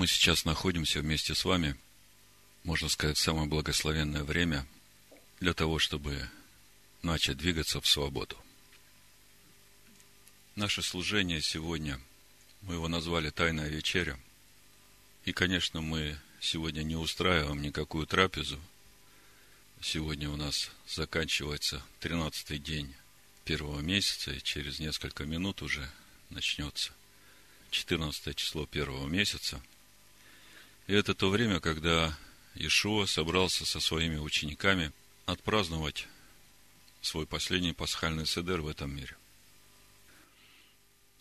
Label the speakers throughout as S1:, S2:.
S1: Мы сейчас находимся вместе с вами, можно сказать, самое благословенное время для того, чтобы начать двигаться в свободу. Наше служение сегодня, мы его назвали «Тайная вечеря». И, конечно, мы сегодня не устраиваем никакую трапезу. Сегодня у нас заканчивается 13-й день первого месяца, и через несколько минут уже начнется 14 число первого месяца. И это то время, когда Ишуа собрался со своими учениками отпраздновать свой последний пасхальный седер в этом мире.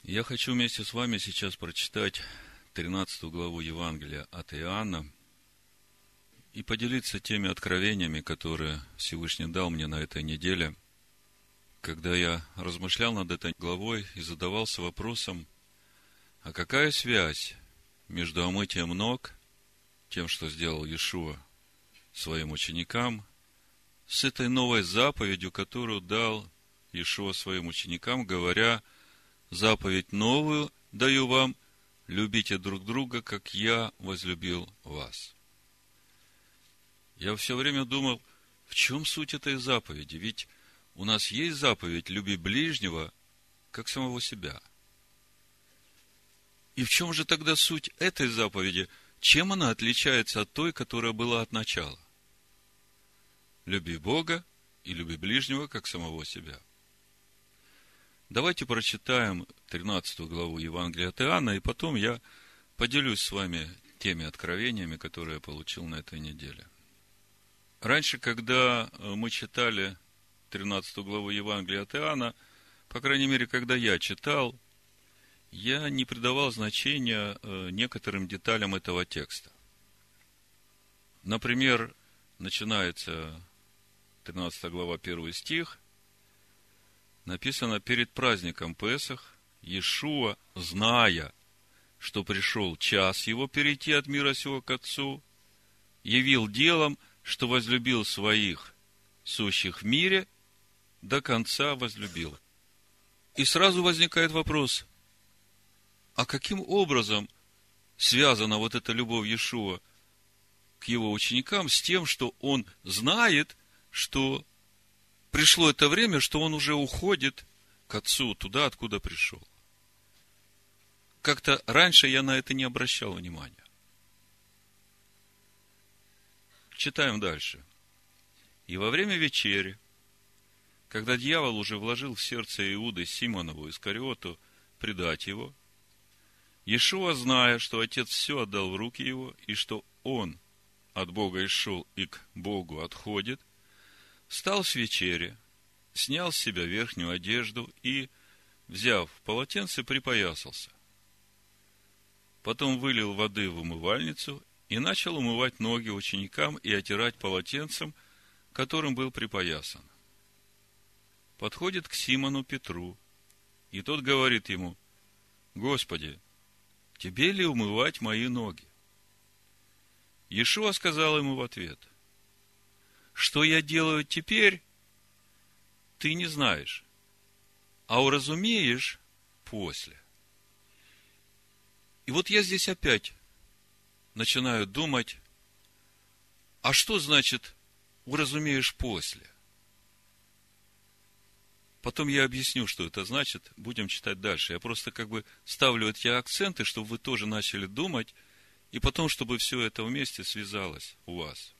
S1: Я хочу вместе с вами сейчас прочитать 13 главу Евангелия от Иоанна и поделиться теми откровениями, которые Всевышний дал мне на этой неделе, когда я размышлял над этой главой и задавался вопросом, а какая связь между омытием ног, тем, что сделал Иешуа своим ученикам, с этой новой заповедью, которую дал Иешуа своим ученикам, говоря, заповедь новую даю вам, любите друг друга, как я возлюбил вас. Я все время думал, в чем суть этой заповеди? Ведь у нас есть заповедь «люби ближнего, как самого себя». И в чем же тогда суть этой заповеди? Чем она отличается от той, которая была от начала? Люби Бога и люби ближнего, как самого себя. Давайте прочитаем 13 главу Евангелия от Иоанна, и потом я поделюсь с вами теми откровениями, которые я получил на этой неделе. Раньше, когда мы читали 13 главу Евангелия от Иоанна, по крайней мере, когда я читал, я не придавал значения э, некоторым деталям этого текста. Например, начинается 13 глава, 1 стих, написано, перед праздником Песах Иешуа, зная, что пришел час его перейти от мира сего к Отцу, явил делом, что возлюбил своих, сущих в мире, до конца возлюбил. И сразу возникает вопрос, а каким образом связана вот эта любовь Иешуа к его ученикам с тем, что он знает, что пришло это время, что он уже уходит к Отцу, туда, откуда пришел. Как-то раньше я на это не обращал внимания. Читаем дальше. И во время вечери, когда дьявол уже вложил в сердце Иуды Симонову Искариоту предать его, Иешуа, зная, что Отец все отдал в руки его, и что он от Бога исшел и к Богу отходит, встал с вечери, снял с себя верхнюю одежду и, взяв полотенце, припоясался. Потом вылил воды в умывальницу и начал умывать ноги ученикам и отирать полотенцем, которым был припоясан. Подходит к Симону Петру, и тот говорит ему, «Господи, тебе ли умывать мои ноги? Иешуа сказал ему в ответ, что я делаю теперь, ты не знаешь, а уразумеешь после. И вот я здесь опять начинаю думать, а что значит уразумеешь после? Потом я объясню, что это значит. Будем читать дальше. Я просто как бы ставлю эти акценты, чтобы вы тоже начали думать, и потом, чтобы все это вместе связалось у вас.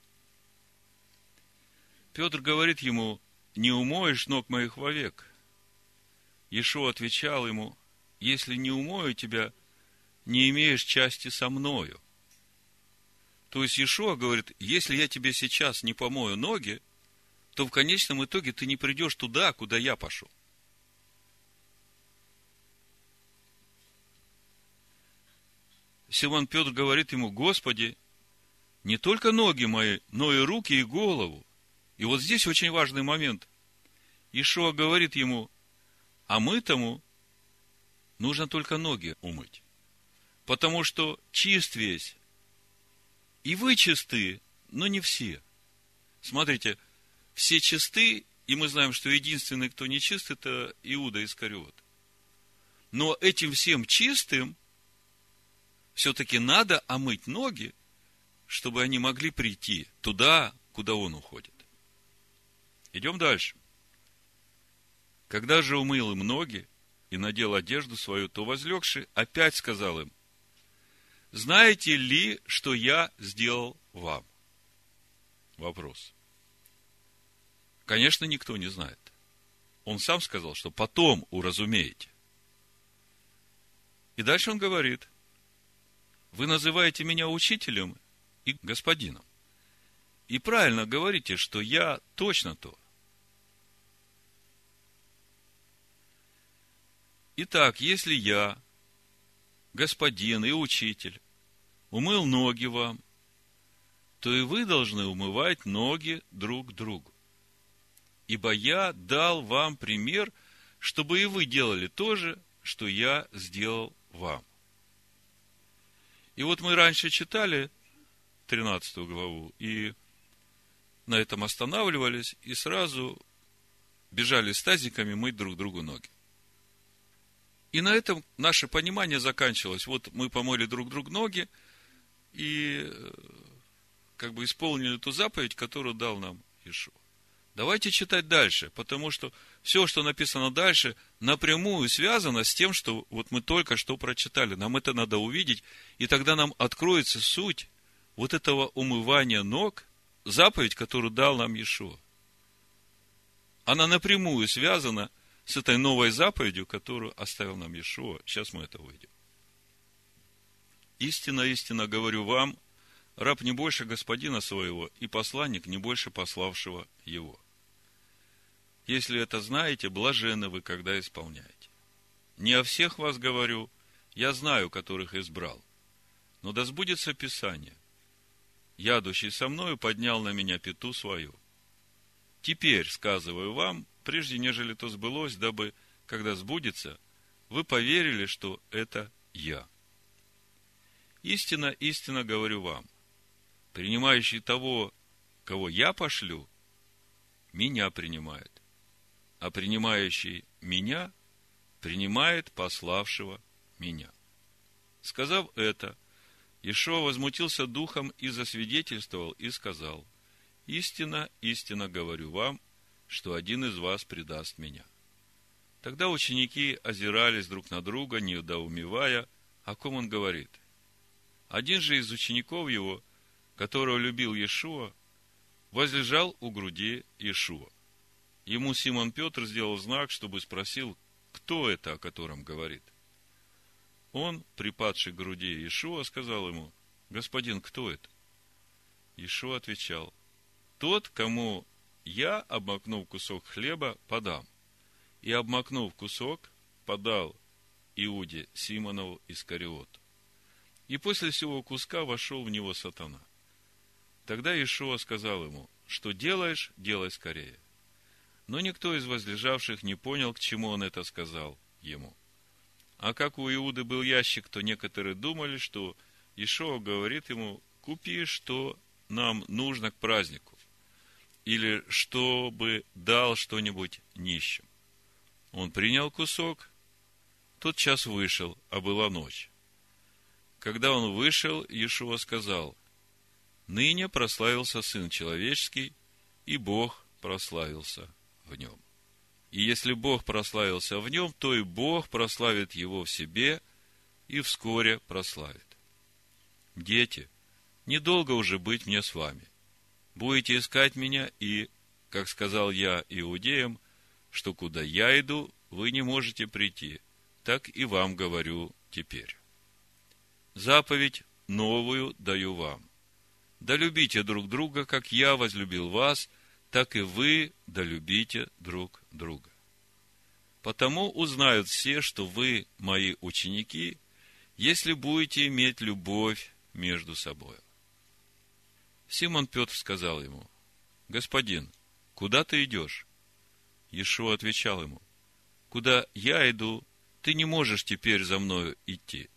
S1: Петр говорит ему, не умоешь ног моих вовек. Ешо отвечал ему, если не умою тебя, не имеешь части со мною. То есть Ешуа говорит, если я тебе сейчас не помою ноги, то в конечном итоге ты не придешь туда, куда я пошел. Симон Петр говорит ему, Господи, не только ноги мои, но и руки и голову. И вот здесь очень важный момент. Ишуа говорит ему, а мы тому нужно только ноги умыть. Потому что чист весь. И вы чисты, но не все. Смотрите, все чисты, и мы знаем, что единственный, кто не чист, это Иуда Искариот. Но этим всем чистым все-таки надо омыть ноги, чтобы они могли прийти туда, куда он уходит. Идем дальше. Когда же умыл им ноги и надел одежду свою, то возлегший опять сказал им, знаете ли, что я сделал вам? Вопрос. Конечно, никто не знает. Он сам сказал, что потом уразумеете. И дальше он говорит, вы называете меня учителем и господином. И правильно говорите, что я точно то. Итак, если я, господин и учитель, умыл ноги вам, то и вы должны умывать ноги друг другу. Ибо я дал вам пример, чтобы и вы делали то же, что я сделал вам. И вот мы раньше читали 13 главу, и на этом останавливались, и сразу бежали с тазиками мыть друг другу ноги. И на этом наше понимание заканчивалось. Вот мы помыли друг другу ноги, и э, как бы исполнили ту заповедь, которую дал нам Ишуа. Давайте читать дальше, потому что все, что написано дальше, напрямую связано с тем, что вот мы только что прочитали. Нам это надо увидеть, и тогда нам откроется суть вот этого умывания ног, заповедь, которую дал нам Иешуа. Она напрямую связана с этой новой заповедью, которую оставил нам Иешуа. Сейчас мы это увидим. Истинно, истинно говорю вам, раб не больше господина своего, и посланник не больше пославшего его. Если это знаете, блажены вы, когда исполняете. Не о всех вас говорю, я знаю, которых избрал. Но да сбудется Писание. Ядущий со мною поднял на меня пету свою. Теперь сказываю вам, прежде нежели то сбылось, дабы, когда сбудется, вы поверили, что это я. Истинно, истинно говорю вам, принимающий того, кого я пошлю, меня принимает а принимающий меня принимает пославшего меня. Сказав это, Ишуа возмутился духом и засвидетельствовал и сказал, «Истина, истинно говорю вам, что один из вас предаст меня». Тогда ученики озирались друг на друга, недоумевая, о ком он говорит. Один же из учеников его, которого любил Иешуа, возлежал у груди Иешуа. Ему Симон Петр сделал знак, чтобы спросил, кто это, о котором говорит. Он, припадший к груди Иешуа, сказал ему, господин, кто это? Иешуа отвечал, тот, кому я, обмакнув кусок хлеба, подам. И, обмакнув кусок, подал Иуде Симонову Искариоту. И после всего куска вошел в него сатана. Тогда Иешуа сказал ему, что делаешь, делай скорее. Но никто из возлежавших не понял, к чему он это сказал ему. А как у Иуды был ящик, то некоторые думали, что Ишоа говорит ему, купи, что нам нужно к празднику, или чтобы дал что-нибудь нищим. Он принял кусок, тот час вышел, а была ночь. Когда он вышел, Иешуа сказал, «Ныне прославился Сын Человеческий, и Бог прославился в нем. И если Бог прославился в нем, то и Бог прославит его в себе и вскоре прославит. Дети, недолго уже быть мне с вами. Будете искать меня, и, как сказал я иудеям, что куда я иду, вы не можете прийти, так и вам говорю теперь. Заповедь новую даю вам. Да любите друг друга, как я возлюбил вас – так и вы долюбите друг друга. Потому узнают все, что вы мои ученики, если будете иметь любовь между собой. Симон Петр сказал ему, Господин, куда ты идешь? Иешуа отвечал ему, Куда я иду, ты не можешь теперь за мною идти,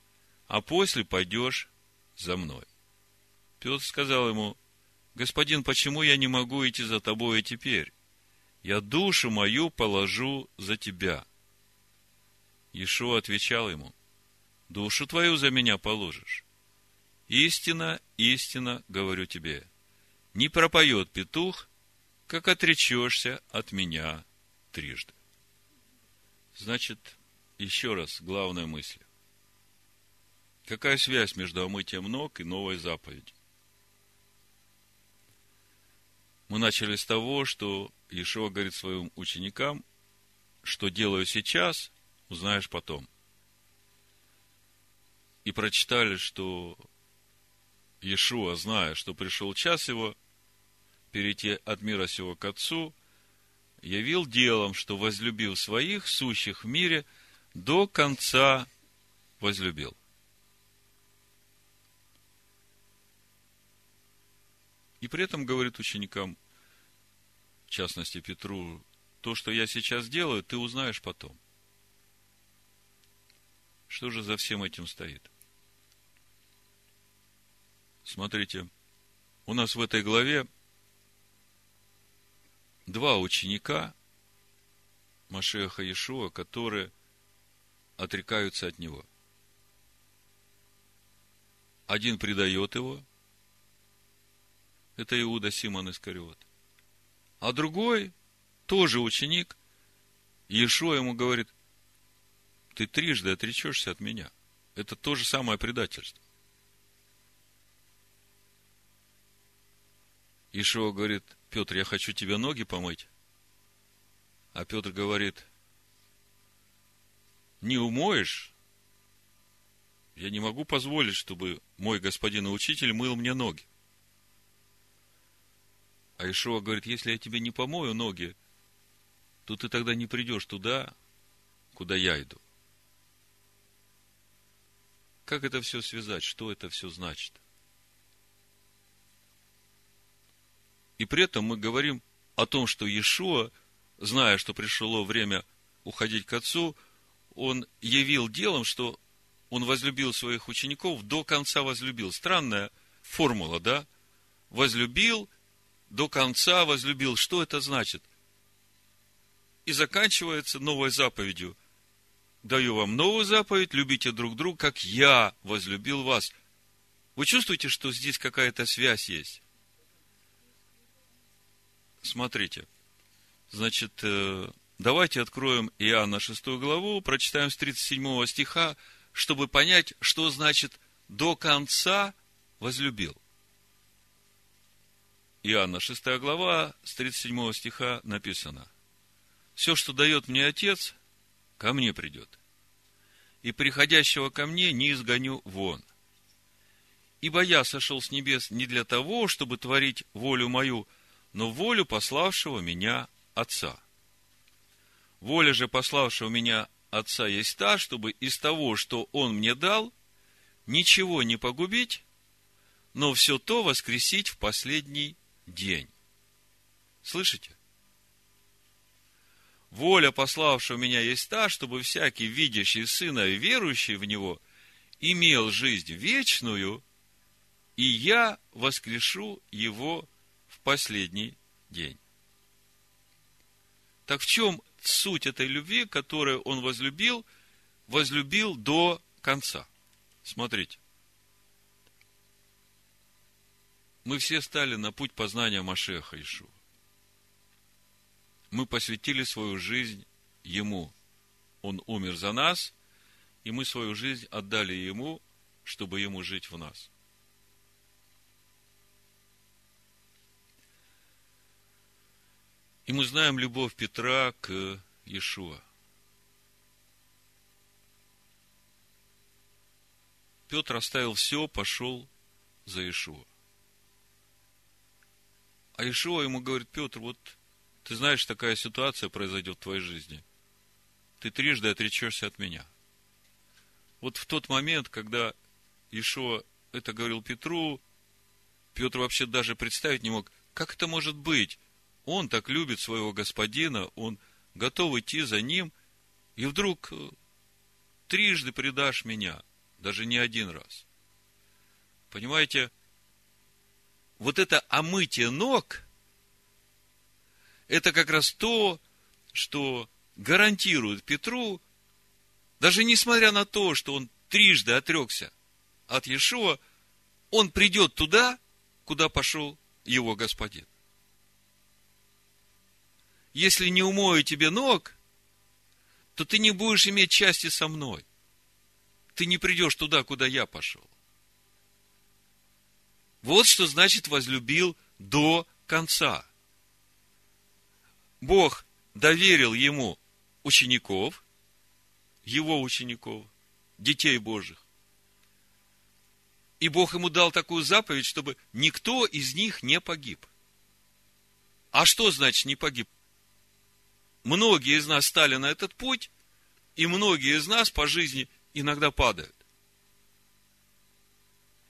S1: а после пойдешь за мной. Петр сказал ему, Господин, почему я не могу идти за тобой и теперь? Я душу мою положу за тебя. Иешуа отвечал ему, душу твою за меня положишь. истина, истина, говорю тебе, не пропоет петух, как отречешься от меня трижды. Значит, еще раз, главная мысль. Какая связь между омытием ног и новой заповедью? Мы начали с того, что Иешуа говорит своим ученикам, что делаю сейчас, узнаешь потом. И прочитали, что Иешуа, зная, что пришел час его, перейти от мира сего к Отцу, явил делом, что возлюбил своих, сущих в мире, до конца возлюбил. И при этом говорит ученикам, частности Петру, то, что я сейчас делаю, ты узнаешь потом. Что же за всем этим стоит? Смотрите, у нас в этой главе два ученика Машеха Иешуа, которые отрекаются от него. Один предает его, это Иуда Симон Искариот. А другой, тоже ученик, Иешуа ему говорит, ты трижды отречешься от меня. Это то же самое предательство. Ишуа говорит, Петр, я хочу тебе ноги помыть. А Петр говорит, не умоешь, я не могу позволить, чтобы мой господин и учитель мыл мне ноги. А Ишуа говорит, если я тебе не помою ноги, то ты тогда не придешь туда, куда я иду. Как это все связать? Что это все значит? И при этом мы говорим о том, что Иешуа, зная, что пришло время уходить к Отцу, он явил делом, что он возлюбил своих учеников, до конца возлюбил. Странная формула, да? Возлюбил до конца возлюбил. Что это значит? И заканчивается новой заповедью. Даю вам новую заповедь, любите друг друга, как я возлюбил вас. Вы чувствуете, что здесь какая-то связь есть? Смотрите. Значит, э, давайте откроем Иоанна 6 главу, прочитаем с 37 стиха, чтобы понять, что значит до конца возлюбил. Иоанна 6 глава, с 37 стиха написано. Все, что дает мне Отец, ко мне придет. И приходящего ко мне не изгоню вон. Ибо я сошел с небес не для того, чтобы творить волю мою, но волю пославшего меня Отца. Воля же пославшего меня Отца есть та, чтобы из того, что Он мне дал, ничего не погубить, но все то воскресить в последний день. Слышите? Воля пославшего меня есть та, чтобы всякий, видящий Сына и верующий в Него, имел жизнь вечную, и я воскрешу его в последний день. Так в чем суть этой любви, которую он возлюбил, возлюбил до конца? Смотрите. Мы все стали на путь познания Машеха Ишу. Мы посвятили свою жизнь Ему. Он умер за нас, и мы свою жизнь отдали Ему, чтобы Ему жить в нас. И мы знаем любовь Петра к Иешуа. Петр оставил все, пошел за Иешуа. А Ишуа ему говорит, Петр, вот ты знаешь, такая ситуация произойдет в твоей жизни. Ты трижды отречешься от меня. Вот в тот момент, когда Ишуа это говорил Петру, Петр вообще даже представить не мог, как это может быть? Он так любит своего господина, он готов идти за ним, и вдруг э, трижды предашь меня, даже не один раз. Понимаете, вот это омытие ног, это как раз то, что гарантирует Петру, даже несмотря на то, что он трижды отрекся от Иешуа, он придет туда, куда пошел его господин. Если не умою тебе ног, то ты не будешь иметь части со мной. Ты не придешь туда, куда я пошел. Вот что значит возлюбил до конца. Бог доверил ему учеников, его учеников, детей Божьих. И Бог ему дал такую заповедь, чтобы никто из них не погиб. А что значит не погиб? Многие из нас стали на этот путь, и многие из нас по жизни иногда падают.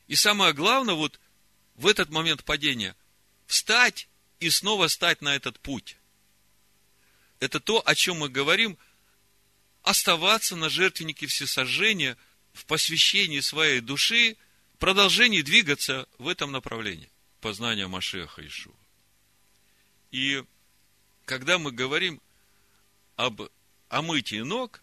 S1: И самое главное, вот в этот момент падения, встать и снова стать на этот путь. Это то, о чем мы говорим, оставаться на жертвеннике всесожжения, в посвящении своей души, продолжении двигаться в этом направлении, познания Машеха Ишуа. И когда мы говорим об омытии ног,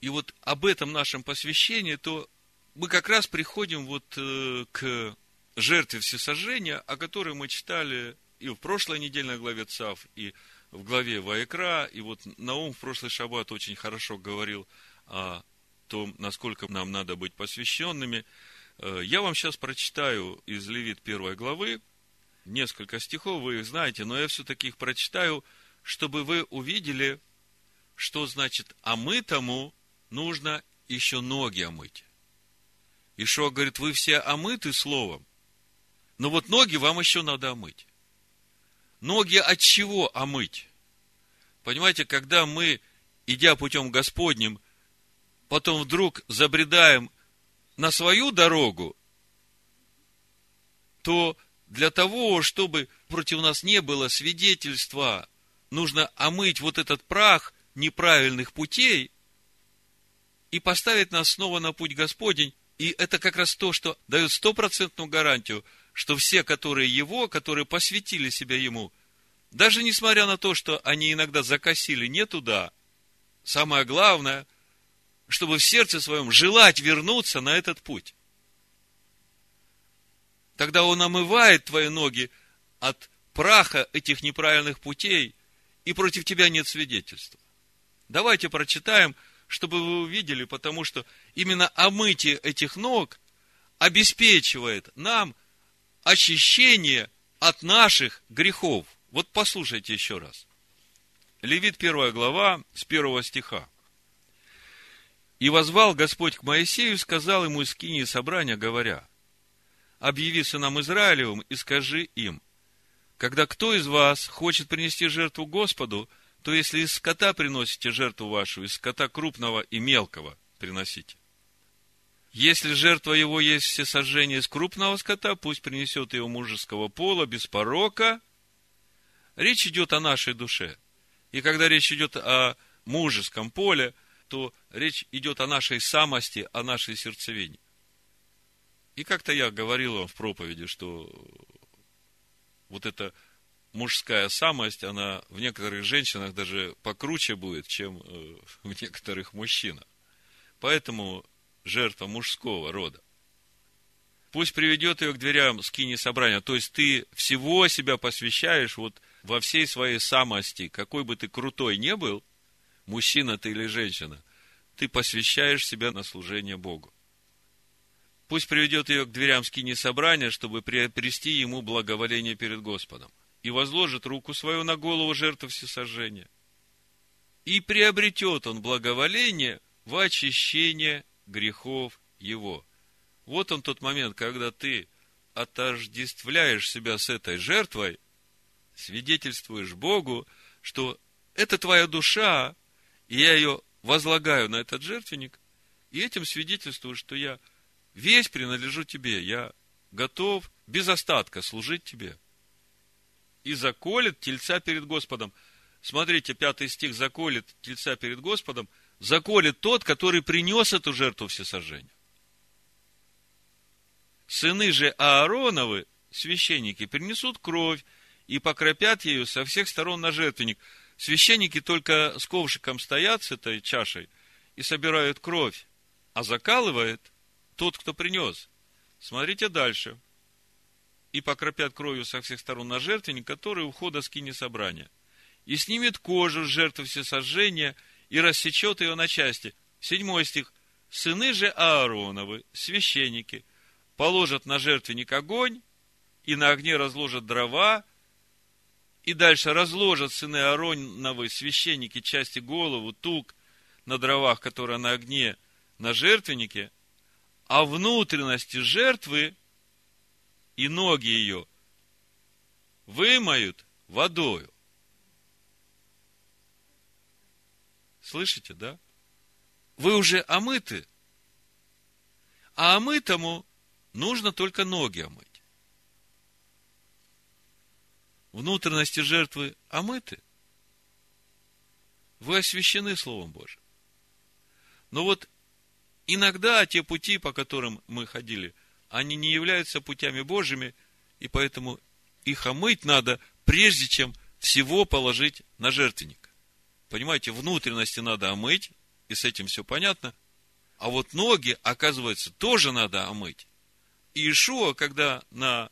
S1: и вот об этом нашем посвящении, то мы как раз приходим вот э, к жертве всесожжения, о которой мы читали и в прошлой недельной главе ЦАВ, и в главе Ваекра, и вот Наум в прошлый шаббат очень хорошо говорил о том, насколько нам надо быть посвященными. Э, я вам сейчас прочитаю из Левит первой главы, несколько стихов, вы их знаете, но я все-таки их прочитаю, чтобы вы увидели, что значит омытому нужно еще ноги омыть. Ишуа говорит, вы все омыты словом, но вот ноги вам еще надо омыть. Ноги от чего омыть? Понимаете, когда мы, идя путем Господним, потом вдруг забредаем на свою дорогу, то для того, чтобы против нас не было свидетельства, нужно омыть вот этот прах неправильных путей и поставить нас снова на путь Господень. И это как раз то, что дает стопроцентную гарантию – что все, которые его, которые посвятили себя ему, даже несмотря на то, что они иногда закосили не туда, самое главное, чтобы в сердце своем желать вернуться на этот путь. Тогда он омывает твои ноги от праха этих неправильных путей, и против тебя нет свидетельства. Давайте прочитаем, чтобы вы увидели, потому что именно омытие этих ног обеспечивает нам очищение от наших грехов. Вот послушайте еще раз. Левит первая глава с первого стиха. И возвал Господь к Моисею, сказал ему из скинии собрания, говоря, объяви сынам Израилевым и скажи им, когда кто из вас хочет принести жертву Господу, то если из скота приносите жертву вашу, из скота крупного и мелкого приносите. Если жертва его есть все сожжения из крупного скота, пусть принесет его мужеского пола, без порока. Речь идет о нашей душе. И когда речь идет о мужеском поле, то речь идет о нашей самости, о нашей сердцевине. И как-то я говорил вам в проповеди, что вот эта мужская самость, она в некоторых женщинах даже покруче будет, чем э, в некоторых мужчинах. Поэтому жертва мужского рода. Пусть приведет ее к дверям скини собрания. То есть ты всего себя посвящаешь вот во всей своей самости, какой бы ты крутой не был, мужчина ты или женщина, ты посвящаешь себя на служение Богу. Пусть приведет ее к дверям скини собрания, чтобы приобрести ему благоволение перед Господом. И возложит руку свою на голову жертвы всесожжения. И приобретет он благоволение в очищение грехов его. Вот он тот момент, когда ты отождествляешь себя с этой жертвой, свидетельствуешь Богу, что это твоя душа, и я ее возлагаю на этот жертвенник, и этим свидетельствую, что я весь принадлежу тебе, я готов без остатка служить тебе. И заколет тельца перед Господом. Смотрите, пятый стих, заколет тельца перед Господом – заколет тот, который принес эту жертву всесожжения. Сыны же Аароновы, священники, принесут кровь и покропят ею со всех сторон на жертвенник. Священники только с ковшиком стоят с этой чашей и собирают кровь, а закалывает тот, кто принес. Смотрите дальше. И покропят кровью со всех сторон на жертвенник, который у входа скини собрания. И снимет кожу с жертвы всесожжения и рассечет ее на части. Седьмой стих. Сыны же Аароновы, священники, положат на жертвенник огонь, и на огне разложат дрова, и дальше разложат сыны Аароновы, священники, части голову, тук на дровах, которые на огне, на жертвеннике, а внутренности жертвы и ноги ее вымоют водою. Слышите, да? Вы уже омыты, а омытому нужно только ноги омыть. Внутренности жертвы омыты. Вы освящены Словом Божьим. Но вот иногда те пути, по которым мы ходили, они не являются путями Божьими, и поэтому их омыть надо, прежде чем всего положить на жертвенник. Понимаете, внутренности надо омыть, и с этим все понятно. А вот ноги, оказывается, тоже надо омыть. И Ишуа, когда на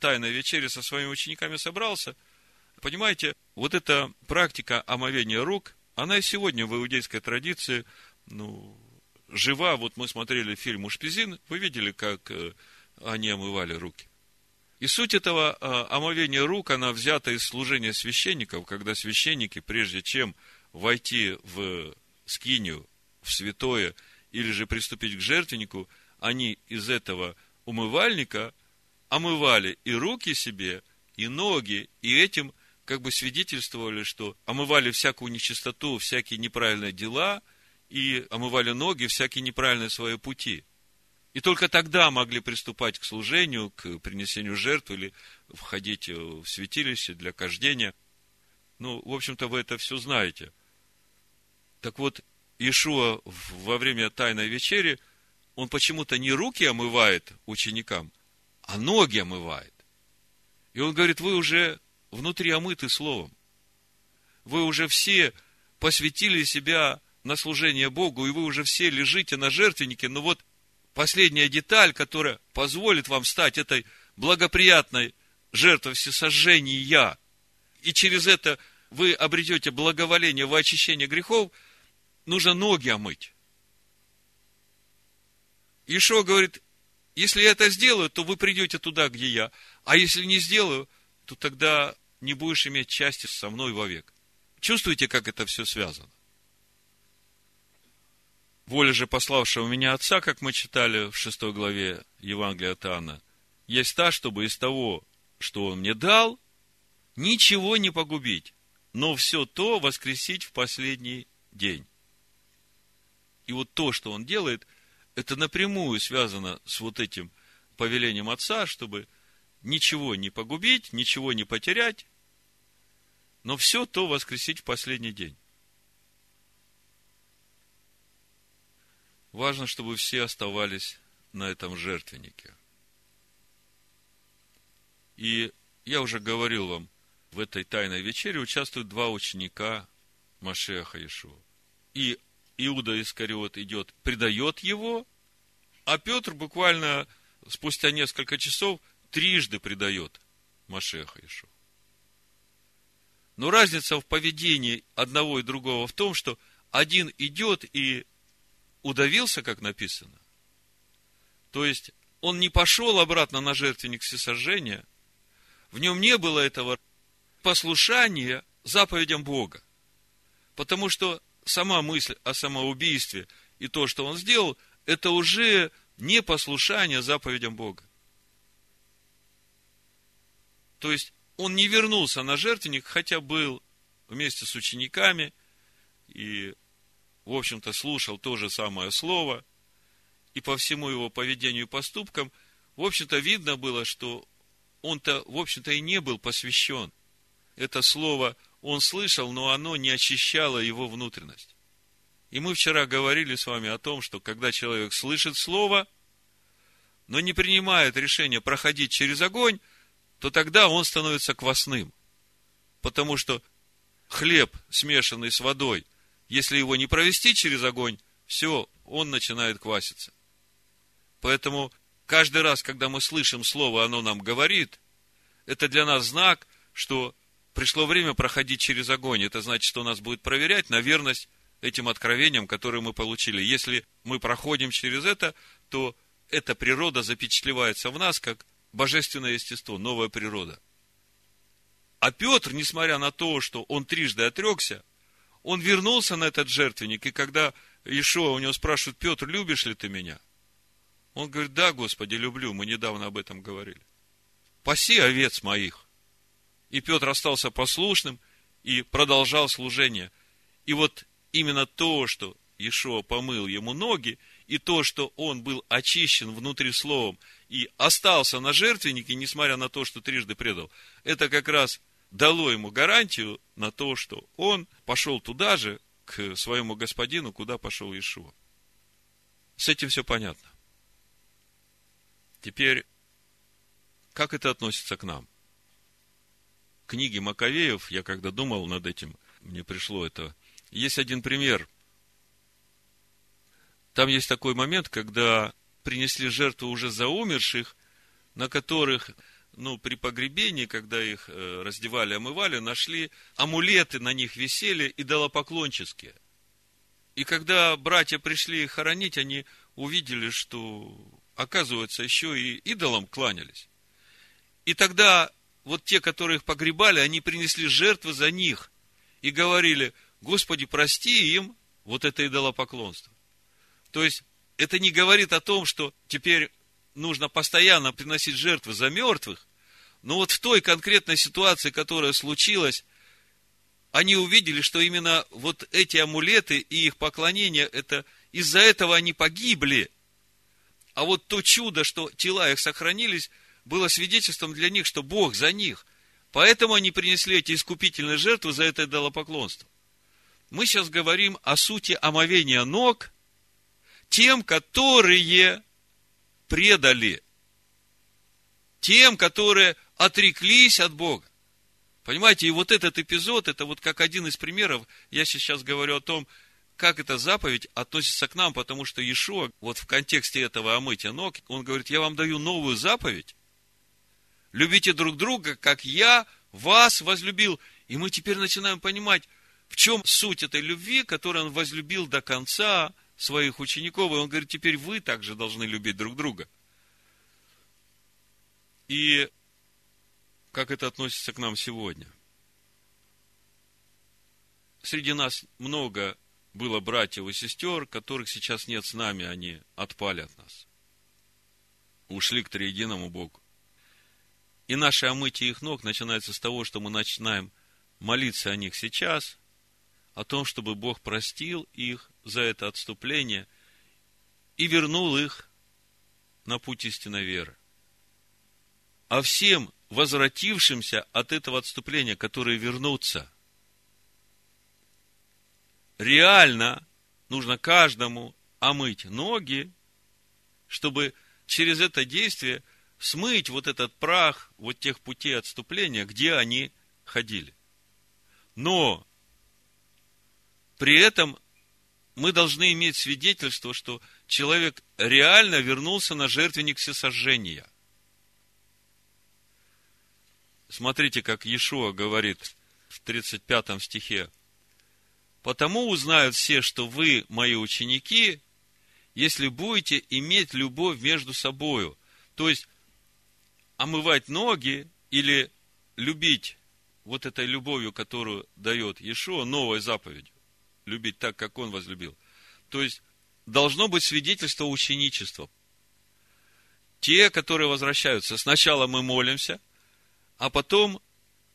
S1: тайной вечере со своими учениками собрался, понимаете, вот эта практика омовения рук, она и сегодня в иудейской традиции, ну, жива. Вот мы смотрели фильм «Ушпизин», вы видели, как э, они омывали руки. И суть этого э, омовения рук, она взята из служения священников, когда священники, прежде чем войти в скинию, в святое, или же приступить к жертвеннику, они из этого умывальника омывали и руки себе, и ноги, и этим как бы свидетельствовали, что омывали всякую нечистоту, всякие неправильные дела, и омывали ноги, всякие неправильные свои пути. И только тогда могли приступать к служению, к принесению жертв или входить в святилище для кождения. Ну, в общем-то, вы это все знаете – так вот, Ишуа во время Тайной Вечери, он почему-то не руки омывает ученикам, а ноги омывает. И он говорит, вы уже внутри омыты Словом. Вы уже все посвятили себя на служение Богу, и вы уже все лежите на жертвеннике, но вот последняя деталь, которая позволит вам стать этой благоприятной жертвой всесожжения, и через это вы обретете благоволение в очищение грехов – нужно ноги омыть. Ишо говорит, если я это сделаю, то вы придете туда, где я. А если не сделаю, то тогда не будешь иметь части со мной вовек. Чувствуете, как это все связано? Воля же пославшего меня Отца, как мы читали в шестой главе Евангелия от Иоанна, есть та, чтобы из того, что Он мне дал, ничего не погубить, но все то воскресить в последний день. И вот то, что он делает, это напрямую связано с вот этим повелением отца, чтобы ничего не погубить, ничего не потерять, но все то воскресить в последний день. Важно, чтобы все оставались на этом жертвеннике. И я уже говорил вам, в этой тайной вечере участвуют два ученика Машеха Иешуа. И Иуда Искариот идет, предает его, а Петр буквально спустя несколько часов трижды предает Машеха Ишуа. Но разница в поведении одного и другого в том, что один идет и удавился, как написано. То есть, он не пошел обратно на жертвенник всесожжения, в нем не было этого послушания заповедям Бога. Потому что сама мысль о самоубийстве и то, что он сделал, это уже не послушание заповедям Бога. То есть, он не вернулся на жертвенник, хотя был вместе с учениками и, в общем-то, слушал то же самое слово, и по всему его поведению и поступкам, в общем-то, видно было, что он-то, в общем-то, и не был посвящен. Это слово он слышал, но оно не очищало его внутренность. И мы вчера говорили с вами о том, что когда человек слышит слово, но не принимает решение проходить через огонь, то тогда он становится квасным. Потому что хлеб, смешанный с водой, если его не провести через огонь, все, он начинает кваситься. Поэтому каждый раз, когда мы слышим слово, оно нам говорит, это для нас знак, что пришло время проходить через огонь. Это значит, что нас будет проверять на верность этим откровениям, которые мы получили. Если мы проходим через это, то эта природа запечатлевается в нас как божественное естество, новая природа. А Петр, несмотря на то, что он трижды отрекся, он вернулся на этот жертвенник, и когда Ишуа у него спрашивает, Петр, любишь ли ты меня? Он говорит, да, Господи, люблю, мы недавно об этом говорили. Паси овец моих. И Петр остался послушным и продолжал служение. И вот именно то, что Ишуа помыл ему ноги, и то, что он был очищен внутри словом и остался на жертвеннике, несмотря на то, что трижды предал, это как раз дало ему гарантию на то, что он пошел туда же, к своему господину, куда пошел Ишуа. С этим все понятно. Теперь, как это относится к нам? Книги Маковеев, я когда думал над этим, мне пришло это. Есть один пример. Там есть такой момент, когда принесли жертву уже за умерших, на которых, ну, при погребении, когда их э, раздевали, омывали, нашли амулеты, на них висели, идолопоклонческие. И когда братья пришли их хоронить, они увидели, что оказывается, еще и идолам кланялись. И тогда вот те, которые их погребали, они принесли жертвы за них и говорили, Господи, прости им вот это идолопоклонство. То есть, это не говорит о том, что теперь нужно постоянно приносить жертвы за мертвых, но вот в той конкретной ситуации, которая случилась, они увидели, что именно вот эти амулеты и их поклонение, это из-за этого они погибли. А вот то чудо, что тела их сохранились, было свидетельством для них, что Бог за них. Поэтому они принесли эти искупительные жертвы за это идолопоклонство. Мы сейчас говорим о сути омовения ног тем, которые предали. Тем, которые отреклись от Бога. Понимаете, и вот этот эпизод, это вот как один из примеров, я сейчас говорю о том, как эта заповедь относится к нам, потому что Иешуа, вот в контексте этого омытия ног, он говорит, я вам даю новую заповедь. Любите друг друга, как я вас возлюбил. И мы теперь начинаем понимать, в чем суть этой любви, которую он возлюбил до конца своих учеников. И он говорит, теперь вы также должны любить друг друга. И как это относится к нам сегодня? Среди нас много было братьев и сестер, которых сейчас нет с нами, они отпали от нас. Ушли к триединому Богу. И наше омытие их ног начинается с того, что мы начинаем молиться о них сейчас, о том, чтобы Бог простил их за это отступление и вернул их на путь истинной веры. А всем возвратившимся от этого отступления, которые вернутся, реально нужно каждому омыть ноги, чтобы через это действие смыть вот этот прах вот тех путей отступления, где они ходили. Но при этом мы должны иметь свидетельство, что человек реально вернулся на жертвенник всесожжения. Смотрите, как Иешуа говорит в 35 стихе. Потому узнают все, что вы мои ученики, если будете иметь любовь между собою. То есть, омывать ноги или любить вот этой любовью, которую дает Иешуа, новой заповедью. Любить так, как Он возлюбил. То есть, должно быть свидетельство ученичества. Те, которые возвращаются, сначала мы молимся, а потом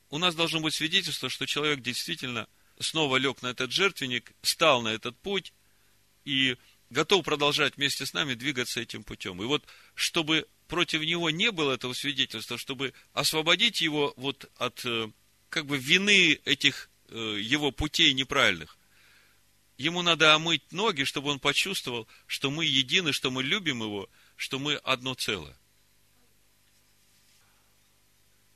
S1: у нас должно быть свидетельство, что человек действительно – снова лег на этот жертвенник, стал на этот путь и готов продолжать вместе с нами двигаться этим путем. И вот, чтобы против него не было этого свидетельства, чтобы освободить его вот от э, как бы вины этих э, его путей неправильных, ему надо омыть ноги, чтобы он почувствовал, что мы едины, что мы любим его, что мы одно целое.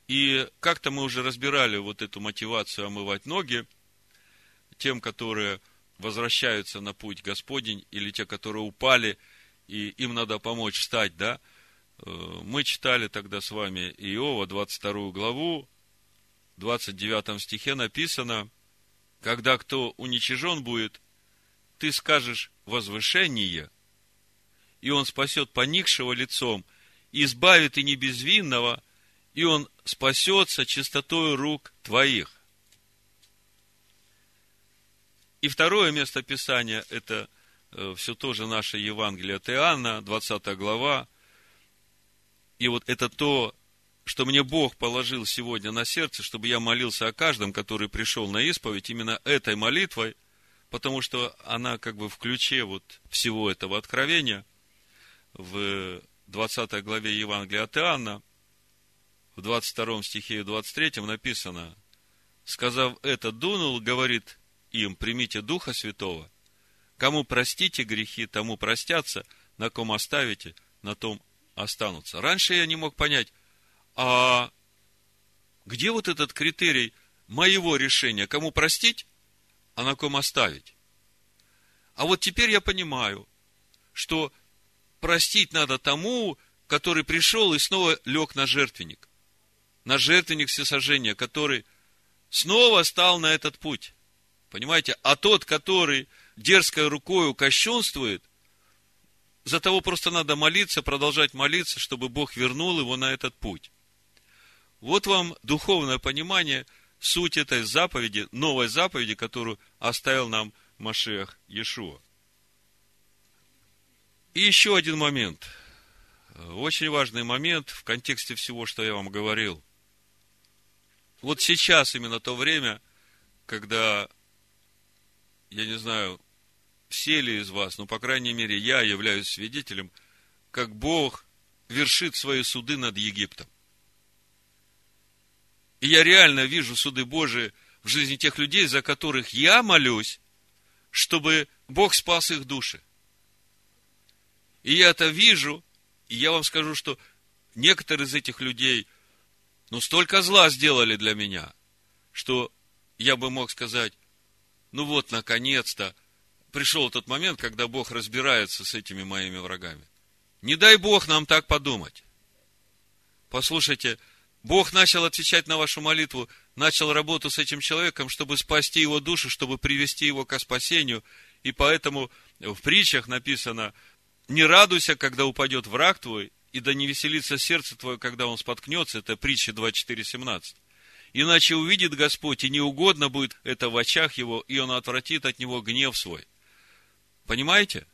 S1: И как-то мы уже разбирали вот эту мотивацию омывать ноги – тем, которые возвращаются на путь Господень, или те, которые упали, и им надо помочь встать, да, мы читали тогда с вами Иова, 22 главу, в 29 стихе написано, когда кто уничижен будет, ты скажешь возвышение, и он спасет поникшего лицом, избавит и не безвинного, и он спасется чистотою рук твоих. И второе место Писания – это э, все тоже наше Евангелие от Иоанна, 20 глава. И вот это то, что мне Бог положил сегодня на сердце, чтобы я молился о каждом, который пришел на исповедь, именно этой молитвой, потому что она как бы в ключе вот всего этого откровения. В 20 главе Евангелия от Иоанна, в 22 стихе и 23 написано, сказав это, дунул, говорит им, примите Духа Святого, кому простите грехи, тому простятся, на ком оставите, на том останутся. Раньше я не мог понять, а где вот этот критерий моего решения, кому простить, а на ком оставить? А вот теперь я понимаю, что простить надо тому, который пришел и снова лег на жертвенник. На жертвенник всесожжения, который снова стал на этот путь. Понимаете? А тот, который дерзкой рукой кощунствует, за того просто надо молиться, продолжать молиться, чтобы Бог вернул его на этот путь. Вот вам духовное понимание, суть этой заповеди, новой заповеди, которую оставил нам Машех Иешуа. И еще один момент. Очень важный момент в контексте всего, что я вам говорил. Вот сейчас именно то время, когда, я не знаю, все ли из вас, но, по крайней мере, я являюсь свидетелем, как Бог вершит свои суды над Египтом. И я реально вижу суды Божии в жизни тех людей, за которых я молюсь, чтобы Бог спас их души. И я это вижу, и я вам скажу, что некоторые из этих людей, ну, столько зла сделали для меня, что я бы мог сказать, ну вот, наконец-то, пришел тот момент, когда Бог разбирается с этими моими врагами. Не дай Бог нам так подумать. Послушайте, Бог начал отвечать на вашу молитву, начал работу с этим человеком, чтобы спасти его душу, чтобы привести его к спасению. И поэтому в притчах написано, не радуйся, когда упадет враг твой, и да не веселится сердце твое, когда он споткнется. Это притча 24.17. Иначе увидит Господь, и неугодно будет это в очах его, и он отвратит от него гнев свой. Понимаете?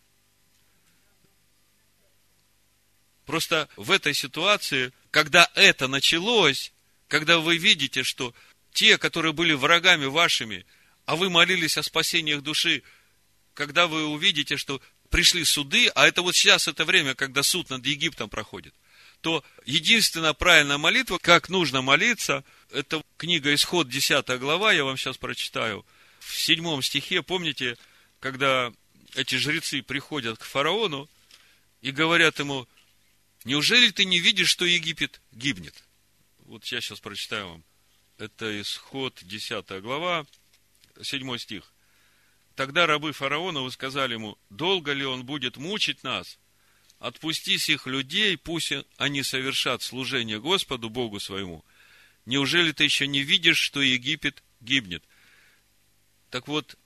S1: Просто в этой ситуации, когда это началось, когда вы видите, что те, которые были врагами вашими, а вы молились о спасении их души, когда вы увидите, что пришли суды, а это вот сейчас это время, когда суд над Египтом проходит, то единственная правильная молитва, как нужно молиться, это книга Исход, 10 глава, я вам сейчас прочитаю, в седьмом стихе, помните, когда эти жрецы приходят к фараону и говорят ему, Неужели ты не видишь, что Египет гибнет? Вот я сейчас прочитаю вам. Это исход 10 глава, 7 стих. Тогда рабы фараона сказали ему, долго ли он будет мучить нас? Отпусти сих людей, пусть они совершат служение Господу, Богу своему. Неужели ты еще не видишь, что Египет гибнет? Так вот,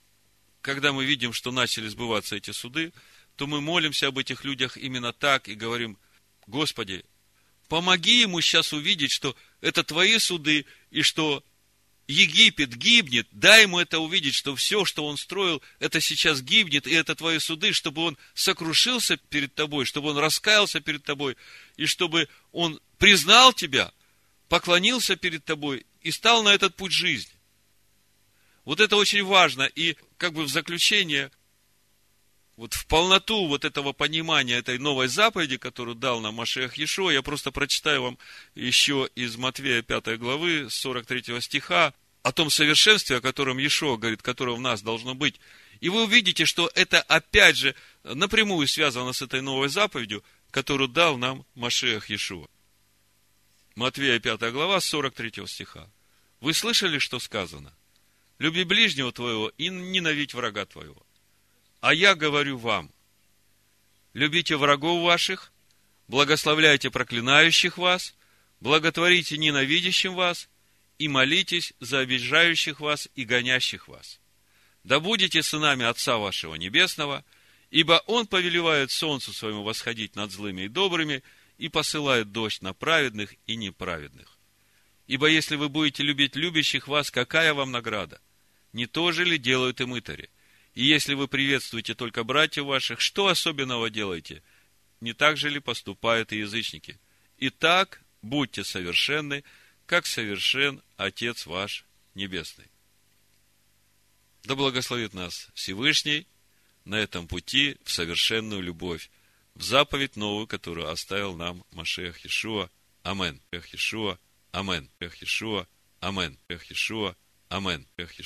S1: когда мы видим, что начали сбываться эти суды, то мы молимся об этих людях именно так и говорим, Господи, помоги ему сейчас увидеть, что это Твои суды, и что Египет гибнет, дай ему это увидеть, что все, что он строил, это сейчас гибнет, и это твои суды, чтобы он сокрушился перед тобой, чтобы он раскаялся перед тобой, и чтобы он признал тебя, поклонился перед тобой и стал на этот путь жизни. Вот это очень важно. И как бы в заключение вот в полноту вот этого понимания этой новой заповеди, которую дал нам Машех Ешо, я просто прочитаю вам еще из Матвея 5 главы 43 стиха о том совершенстве, о котором Ешо говорит, которое в нас должно быть. И вы увидите, что это опять же напрямую связано с этой новой заповедью, которую дал нам Машех Ешуа. Матвея 5 глава 43 стиха. Вы слышали, что сказано? Люби ближнего твоего и ненавидь врага твоего. А я говорю вам, любите врагов ваших, благословляйте проклинающих вас, благотворите ненавидящим вас и молитесь за обижающих вас и гонящих вас. Да будете сынами Отца вашего Небесного, ибо Он повелевает солнцу своему восходить над злыми и добрыми и посылает дождь на праведных и неправедных. Ибо если вы будете любить любящих вас, какая вам награда? Не то же ли делают и мытари? И если вы приветствуете только братьев ваших, что особенного делаете? Не так же ли поступают и язычники? Итак, будьте совершенны, как совершен Отец ваш Небесный. Да благословит нас Всевышний на этом пути в совершенную любовь, в заповедь новую, которую оставил нам Машех Иешуа. Амен. Эх Иешуа. Амен. Эх Иешуа. Амен. Эх Иешуа. Амен. Эх Иешуа.